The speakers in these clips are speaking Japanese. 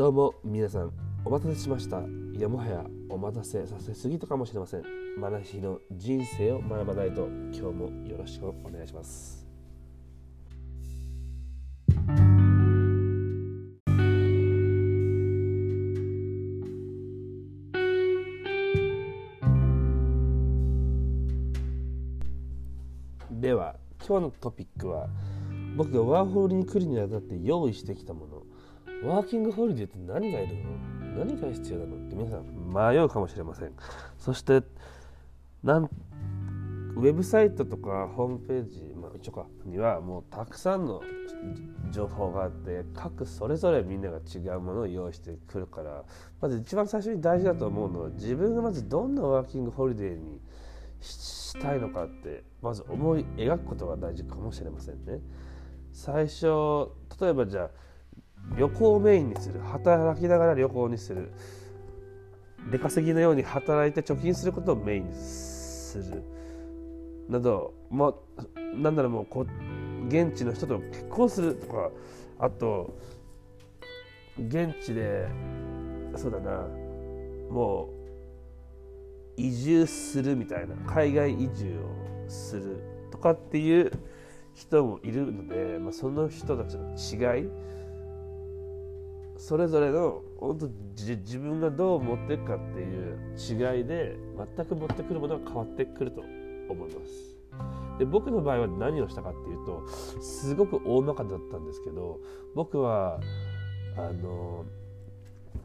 どうも皆さんお待たせしました。いやもはやお待たせさせすぎたかもしれません。マナヒの人生を学ばないと今日もよろしくお願いします。では今日のトピックは僕がワーホリに来るにあたって用意してきたもの。ワーキングホリデーって何がいるの？何が必要なの？って皆さん迷うかもしれません。そしてなんウェブサイトとかホームページ、まあ、一応かにはもうたくさんの情報があって各それぞれみんなが違うものを用意してくるからまず一番最初に大事だと思うのは自分がまずどんなワーキングホリデーにしたいのかってまず思い描くことが大事かもしれませんね。最初例えばじゃあ旅行をメインにする働きながら旅行にする。出稼ぎのように働いて貯金することをメインにする。などまあなんならもうこ現地の人と結婚するとかあと現地でそうだなもう移住するみたいな海外移住をするとかっていう人もいるので、まあ、その人たちの違いそれぞれの本当自分がどう持っていくかっていう違いで全く持ってくるものが変わってくると思います。で僕の場合は何をしたかっていうとすごく大まかだったんですけど僕はあの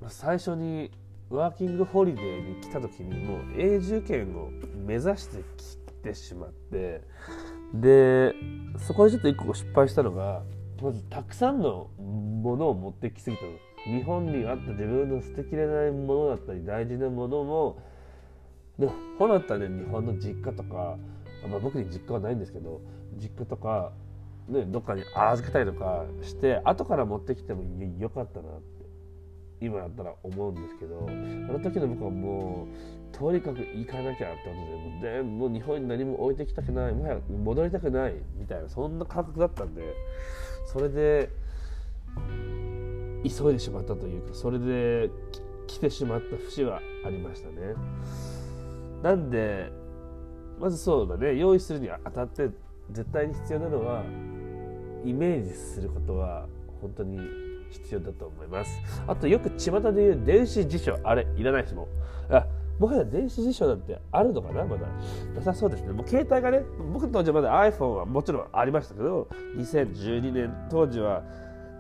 最初にワーキングホリデーに来た時にもう永住権を目指してきてしまってでそこでちょっと一個失敗したのがまずたくさんのものを持ってきすぎたの。日本にあった自分の捨てきれないものだったり大事なものもで本だったね日本の実家とか、まあ、僕に実家はないんですけど実家とか、ね、どっかに預けたりとかして後から持ってきてもよかったなって今だったら思うんですけどあの時の僕はもうとにかく行かなきゃってことでもう日本に何も置いてきたくないもはや戻りたくないみたいなそんな感覚だったんでそれで急いでしまったというかそれで来てしまった節はありましたね。なんでまずそうだね。用意するにあたって絶対に必要なのはイメージすることは本当に必要だと思います。あとよく巷で言う電子辞書。あれいらない人もあもはや電子辞書なんてあるのかなまだ。なさそうですね。もう携帯がね僕当時まだ iPhone はもちろんありましたけど2012年当時は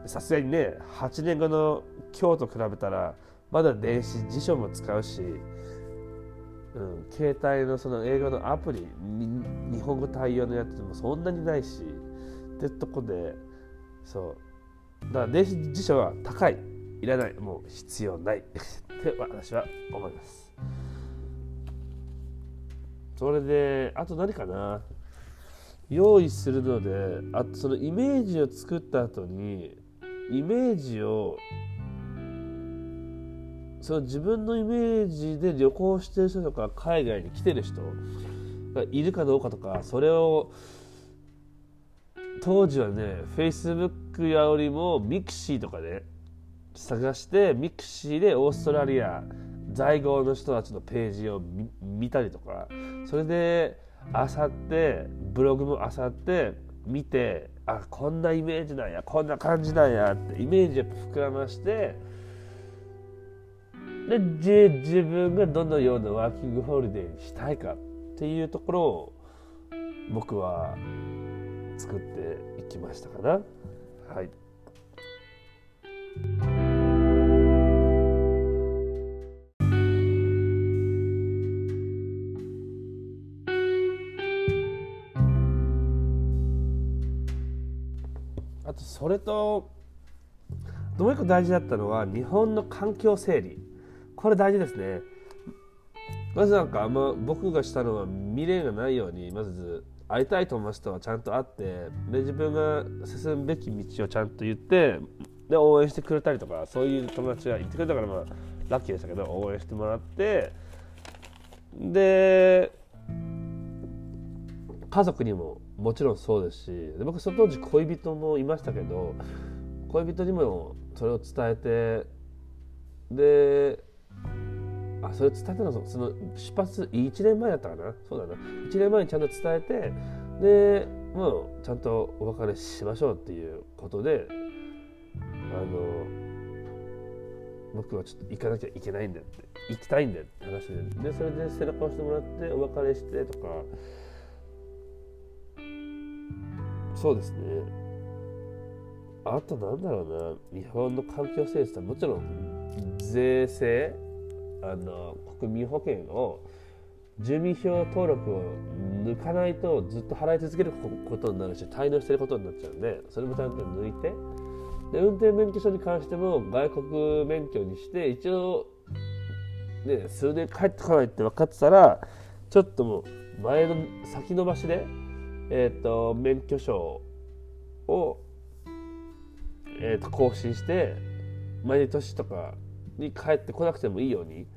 さすがにね8年後の今日と比べたらまだ電子辞書も使うし、うん、携帯のその英語のアプリ日本語対応のやつもそんなにないしってとこでそう。だから電子辞書は高い。いらない。もう必要ない。って私は思います。それであと何かな？用意するのであとそのイメージを作った後にイメージをその自分のイメージで旅行してる人とか海外に来てる人がいるかどうかとかそれを当時はね Facebook よりも mixi とかで探して mixi でオーストラリア在豪の人たちのページを見たりとかそれであさってブログもあさって見てあこんなイメージなんやこんな感じなんやってイメージを膨らましてで自分がどのようなワーキングホリデーにしたいかっていうところを僕は作っていきましたかな。はい。とそれともう一個大事だったのは日本の環境整理。これ大事ですね。まずなんかあんま僕がしたのは未練がないようにまず会いたい友達とはちゃんと会ってで自分が進むべき道をちゃんと言ってで応援してくれたりとかそういう友達がいてくれたからまあラッキーでしたけど応援してもらってで家族にももちろんそうですしで僕その当時恋人もいましたけど恋人にもそれを伝えてであそれ伝えたのその出発1年前だったかな？そうだな。1年前にちゃんと伝えてでもうちゃんとお別れしましょうっていうことであの僕はちょっと行かなきゃいけないんだって行きたいんだって話ででそれで背中を押してもらってお別れしてとかそうですね。あとなんだろうな。日本の環境整備はもちろん税制あの国民保険を住民票登録を抜かないとずっと払い続けることになるし滞納してることになっちゃうんでそれもちゃんと抜いてで運転免許証に関しても外国免許にして一応、ね、数年帰ってこないって分かってたらちょっともう前の先延ばしで、えーと、免許証を、えーと、更新して毎年とかに帰ってこなくてもいいように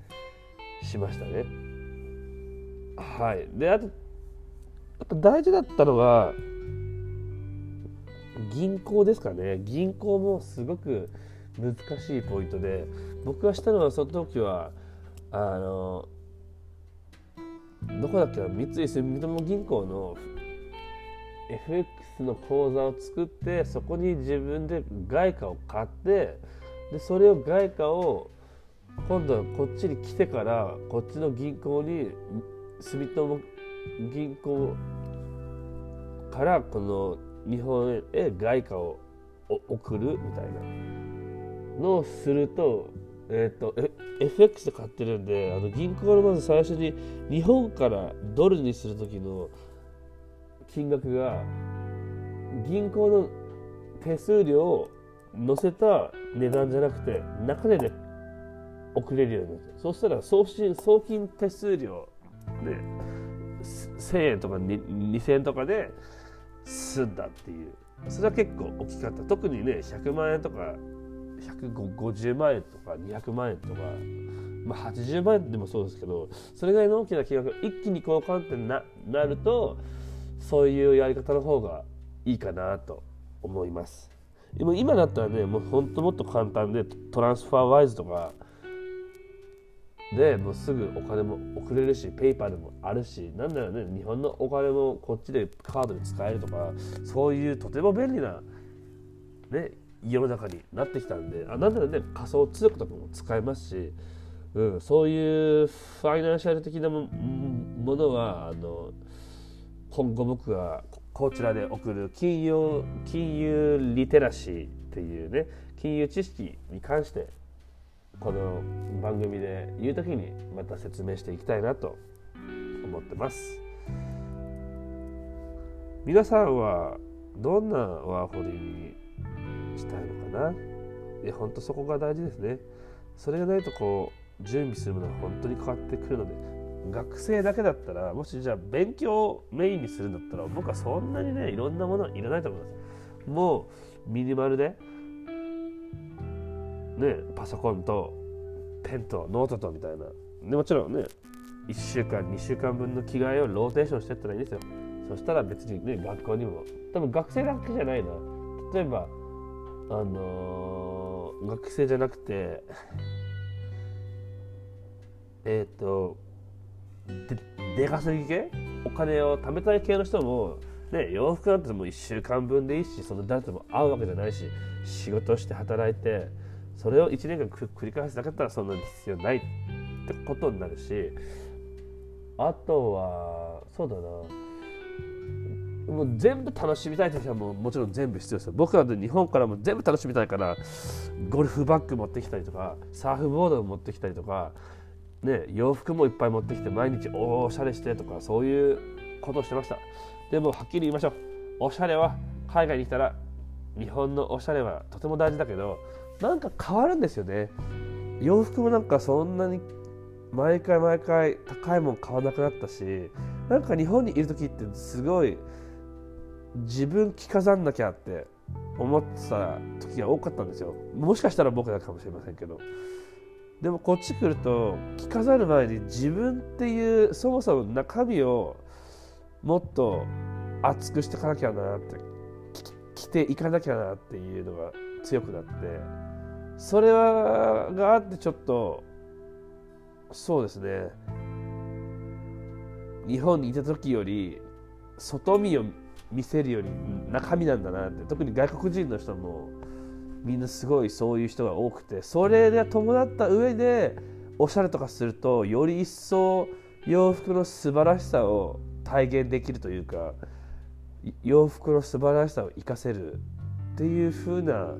しましたね。はい、であとやっぱ大事だったのは銀行ですかね。銀行もすごく難しいポイントで僕がしたのはその時はあのどこだっけな？三井住友銀行の FX の口座を作ってそこに自分で外貨を買ってでそれを外貨を今度はこっちに来てからこっちの銀行に住友銀行からこの日本へ外貨を送るみたいなのをすると,、えーと、と FX で買ってるんであの銀行のまず最初に日本からドルにする時の金額が銀行の手数料を載せた値段じゃなくて中でで送れるようになってそうしたら送信送金手数料で1000円とか2000円とかで済んだっていう。それは結構大きかった。特にね100万円とか150万円とか200万円とか、まあ、80万円でもそうですけどそれぐらいの大きな金額が一気に交換ってななるとそういうやり方の方がいいかなと思います。今だったらねもうほんともっと簡単でトランスファーワイズとかでもうすぐお金も送れるしペイパルもあるしなんだろうね日本のお金もこっちでカードで使えるとかそういうとても便利な、ね、世の中になってきたんであなんだろうね仮想通貨とかも使えますし、うん、そういうファイナンシャル的なものはあの今後僕がこちらで送る金融金融リテラシーっていうね金融知識に関してこの番組で言う時にまた説明していきたいなと思ってます。皆さんはどんなワーホリにしたいのかな？いや本当そこが大事ですね。それがないとこう準備するものが本当に変わってくるので学生だけだったらもしじゃあ勉強をメインにするんだったら僕はそんなにねいろんなものいらないと思います。もうミニマルでね、パソコンとペンとノートとみたいな。でもちろんね1週間2週間分の着替えをローテーションしてったらいいんですよ。そしたら別にね学校にも多分学生だけじゃないな。例えばあのー、学生じゃなくてえっ、とで出稼ぎ系？お金を貯めたい系の人もね、洋服なんてもう1週間分でいいしその誰とも会うわけじゃないし仕事して働いてそれを1年間繰り返すだけだったらそんなに必要ないってことになるしあとはそうだな。もう全部楽しみたい時はもうもちろん全部必要ですよ。僕らで日本からも全部楽しみたいからゴルフバッグ持ってきたりとかサーフボードを持ってきたりとか、ね、洋服もいっぱい持ってきて毎日おしゃれしてとかそういうことをしてました。でもはっきり言いましょう。おしゃれは海外に来たら日本のおしゃれはとても大事だけどなんか変わるんですよね。洋服もなんかそんなに毎回毎回高いもん買わなくなったしなんか日本にいる時ってすごい自分着飾んなきゃって思ってた時が多かったんですよ。もしかしたら僕だかもしれませんけど。でもこっち来ると着飾る前に自分っていうそもそも中身をもっと厚くしていかなきゃなって着ていかなきゃなっていうのが強くなってそれはがあってちょっとそうですね。日本にいた時より外見を見せるより中身なんだなって特に外国人の人もみんなすごいそういう人が多くてそれで伴った上でおしゃれとかするとより一層洋服の素晴らしさを体現できるというか洋服の素晴らしさを生かせるっていう風な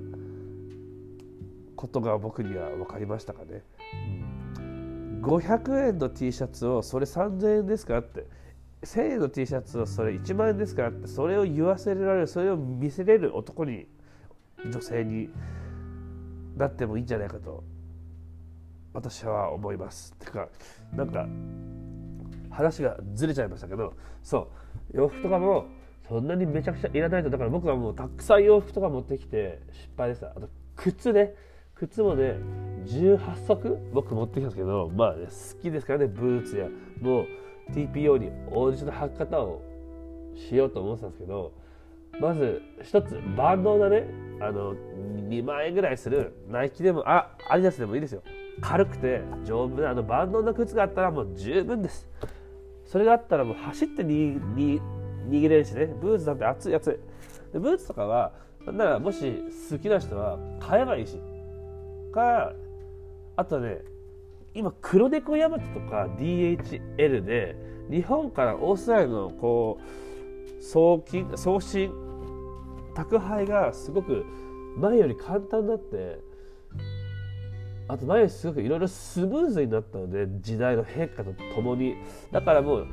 ことが僕には分かりましたかね。500円の T シャツをそれ3000円ですかって1000円の T シャツをそれ1万円ですかってそれを言わせられるそれを見せれる男に女性になってもいいんじゃないかと私は思います。てかなんか話がずれちゃいましたけどそう洋服とかもそんなにめちゃくちゃいらないとだから僕はもうたくさん洋服とか持ってきて失敗でしたあと靴ね靴もね18足僕持ってきたんですけどまあね好きですからねブーツやもう TPO に応じた履き方をしようと思ってたんですけどまず一つバンドがねあの2万円ぐらいするナイキでもあアディダスでもいいですよ。軽くて丈夫なあのバンドの靴があったらもう十分です。それがあったらもう走ってにに握れるしね。ブーツなんて熱い熱い。でブーツとかはなんならもし好きな人は買えばいいし。かあとね今黒猫ヤマトとか DHL で日本からオーストラリアのこう送金送信宅配がすごく前より簡単になって。あと前よりすごくいろいろスムーズになったので時代の変化とともに。だからもう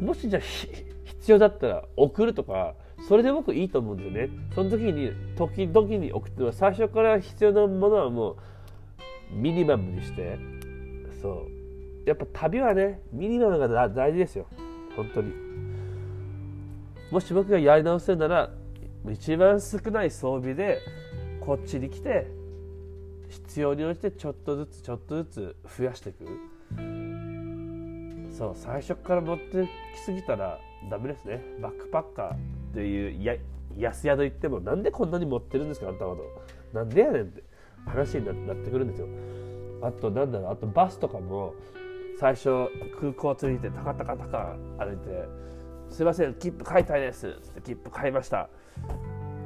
もしじゃあ必要だったら送るとかそれで僕いいと思うんですよね。その時に時々に送って最初から必要なものはもうミニマムにして。そう。やっぱ旅はねミニマムが大事ですよ。本当に。もし僕がやり直せるなら一番少ない装備でこっちに来て必要に応じてちょっとずつちょっとずつ増やしていく。そう最初から持ってきすぎたらダメですね。バックパッカーっていうや安宿行ってもなんでこんなに持ってるんですかあんたほどなんでやねんって話になってくるんですよ。あとなんだろうあとバスとかも最初空港着いてタカタカタカ歩いて「すいません切符買いたいです」って切符買いました。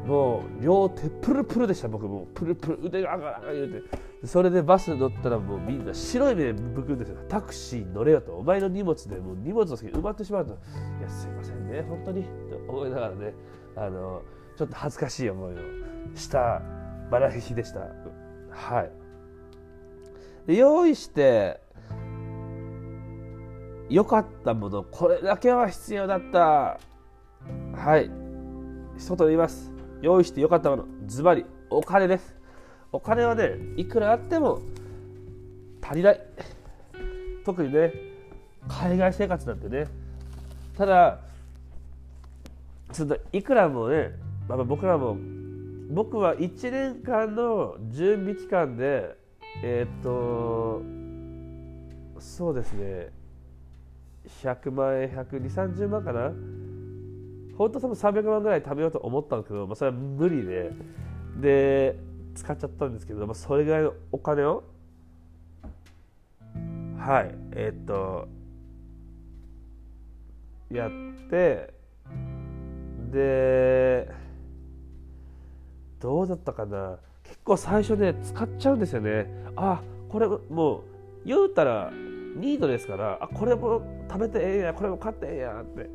もう両手プルプルでした僕。もプルプル腕が上がらん言うて。それでバス乗ったらもうみんな白い目で向くんですよ。タクシー乗れよと。お前の荷物でもう荷物の先埋まってしまうと。いやすいませんね。本当に。と思いながらね。あのちょっと恥ずかしい思いをしたバラ日でした。はい。で用意して良かったものこれだけは必要だった。はい。一言言います。用意して良かったもの。ズバリお金です。お金はねいくらあっても足りない。特にね海外生活なんてね。ただちょっといくらもね、まあ、僕らも僕は1年間の準備期間でえっ、とそうですね。100万円12030万かな？本当多分300万ぐらい食べようと思ったんですけど、まあ、それは無理で。で使っちゃったんですけど、まあ、それぐらいのお金をはいえっ、とやってでどうだったかな？結構最初ね使っちゃうんですよね。あこれもう言うたらニードですからあこれも食べてええやこれも買ってええやって。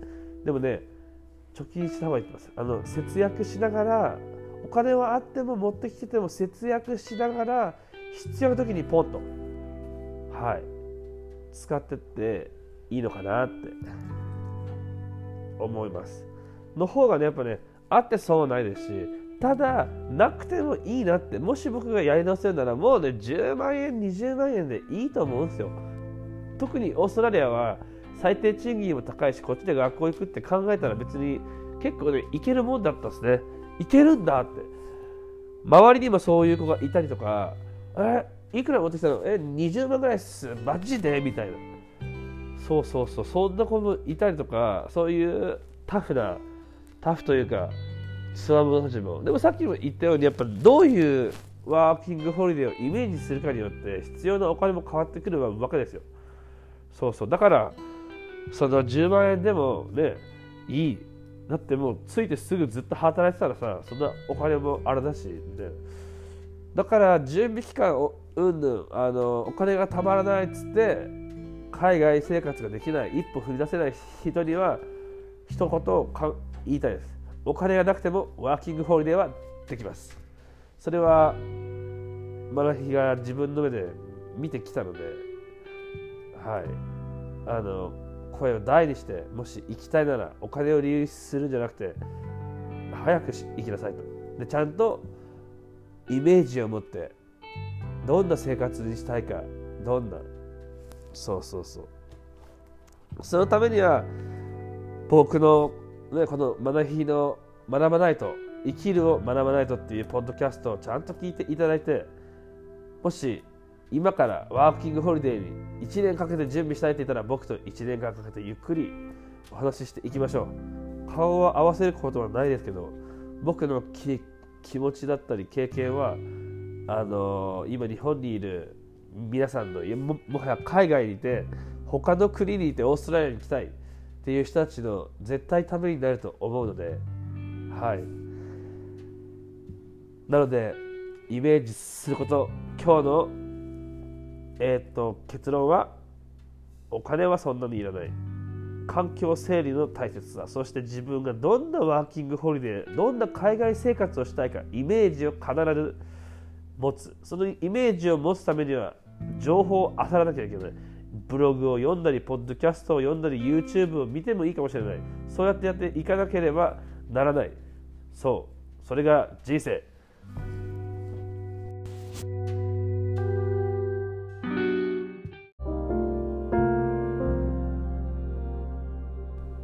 でもね貯金した方がいいと思います。あの節約しながらお金はあっても持ってきてても節約しながら必要な時にポンとはい使ってっていいのかなって思います。の方がねやっぱねあってそうないですしただなくてもいいなってもし僕がやり直せるならもうね10万円20万円でいいと思うんですよ。特にオーストラリアは最低賃金も高いしこっちで学校行くって考えたら別に結構ねいけるもんだったんですね。いけるんだって。周りにもそういう子がいたりとかえいくら持ってきたの？え20万ぐらいっす。マジで？みたいな。そうそうそう。そんな子もいたりとかそういうタフなタフというかつわものたちも。でもさっきも言ったようにやっぱどういうワーキングホリデーをイメージするかによって必要なお金も変わってくるわけですよ。そうそう。だからその10万円でもねいいだってもうついてすぐずっと働いてたらさそんなお金もあれだし、ね、だから準備期間をうんぬんあのお金がたまらないっつって海外生活ができない一歩踏み出せない人には一言か言いたいです。お金がなくてもワーキングホリデーはできます。それはマナヒが自分の目で見てきたのではい。あの声を大にしてもし行きたいならお金を理由するんじゃなくて早く行きなさいと。でちゃんとイメージを持ってどんな生活にしたいかどんなそうそうそう。そのためには僕の、ね、この学びの学ばないと生きるを学ばないとっていうポッドキャストをちゃんと聞いていただいてもし今からワーキングホリデーに1年かけて準備したいって言ったら僕と1年間かけてゆっくりお話ししていきましょう。顔を合わせることはないですけど僕の気持ちだったり経験はあのー、今日本にいる皆さんのももはや海外にいて他の国にいてオーストラリアに来たいっていう人たちの絶対ためになると思うのではい。なのでイメージすること今日のえー、っと結論はお金はそんなにいらない。環境整理の大切さ。そして自分がどんなワーキングホリデーどんな海外生活をしたいかイメージを必ず持つ。そのイメージを持つためには情報を漁らなきゃいけない。ブログを読んだりポッドキャストを読んだり YouTube を見てもいいかもしれない。そうやってやっていかなければならない。そう。それが人生。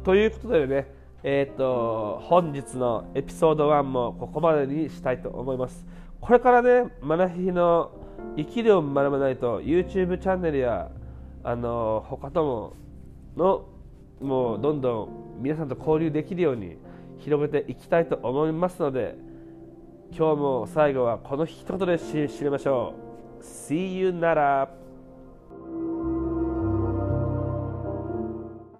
ということでね、えっ、ー、と、本日のエピソード1もここまでにしたいと思います。これからね、マナヒの生きるを学ばないと YouTube チャンネルや、あの、他ともの、もうどんどん皆さんと交流できるように広げていきたいと思いますので、今日も最後はこの一言で締めましょう。See you なら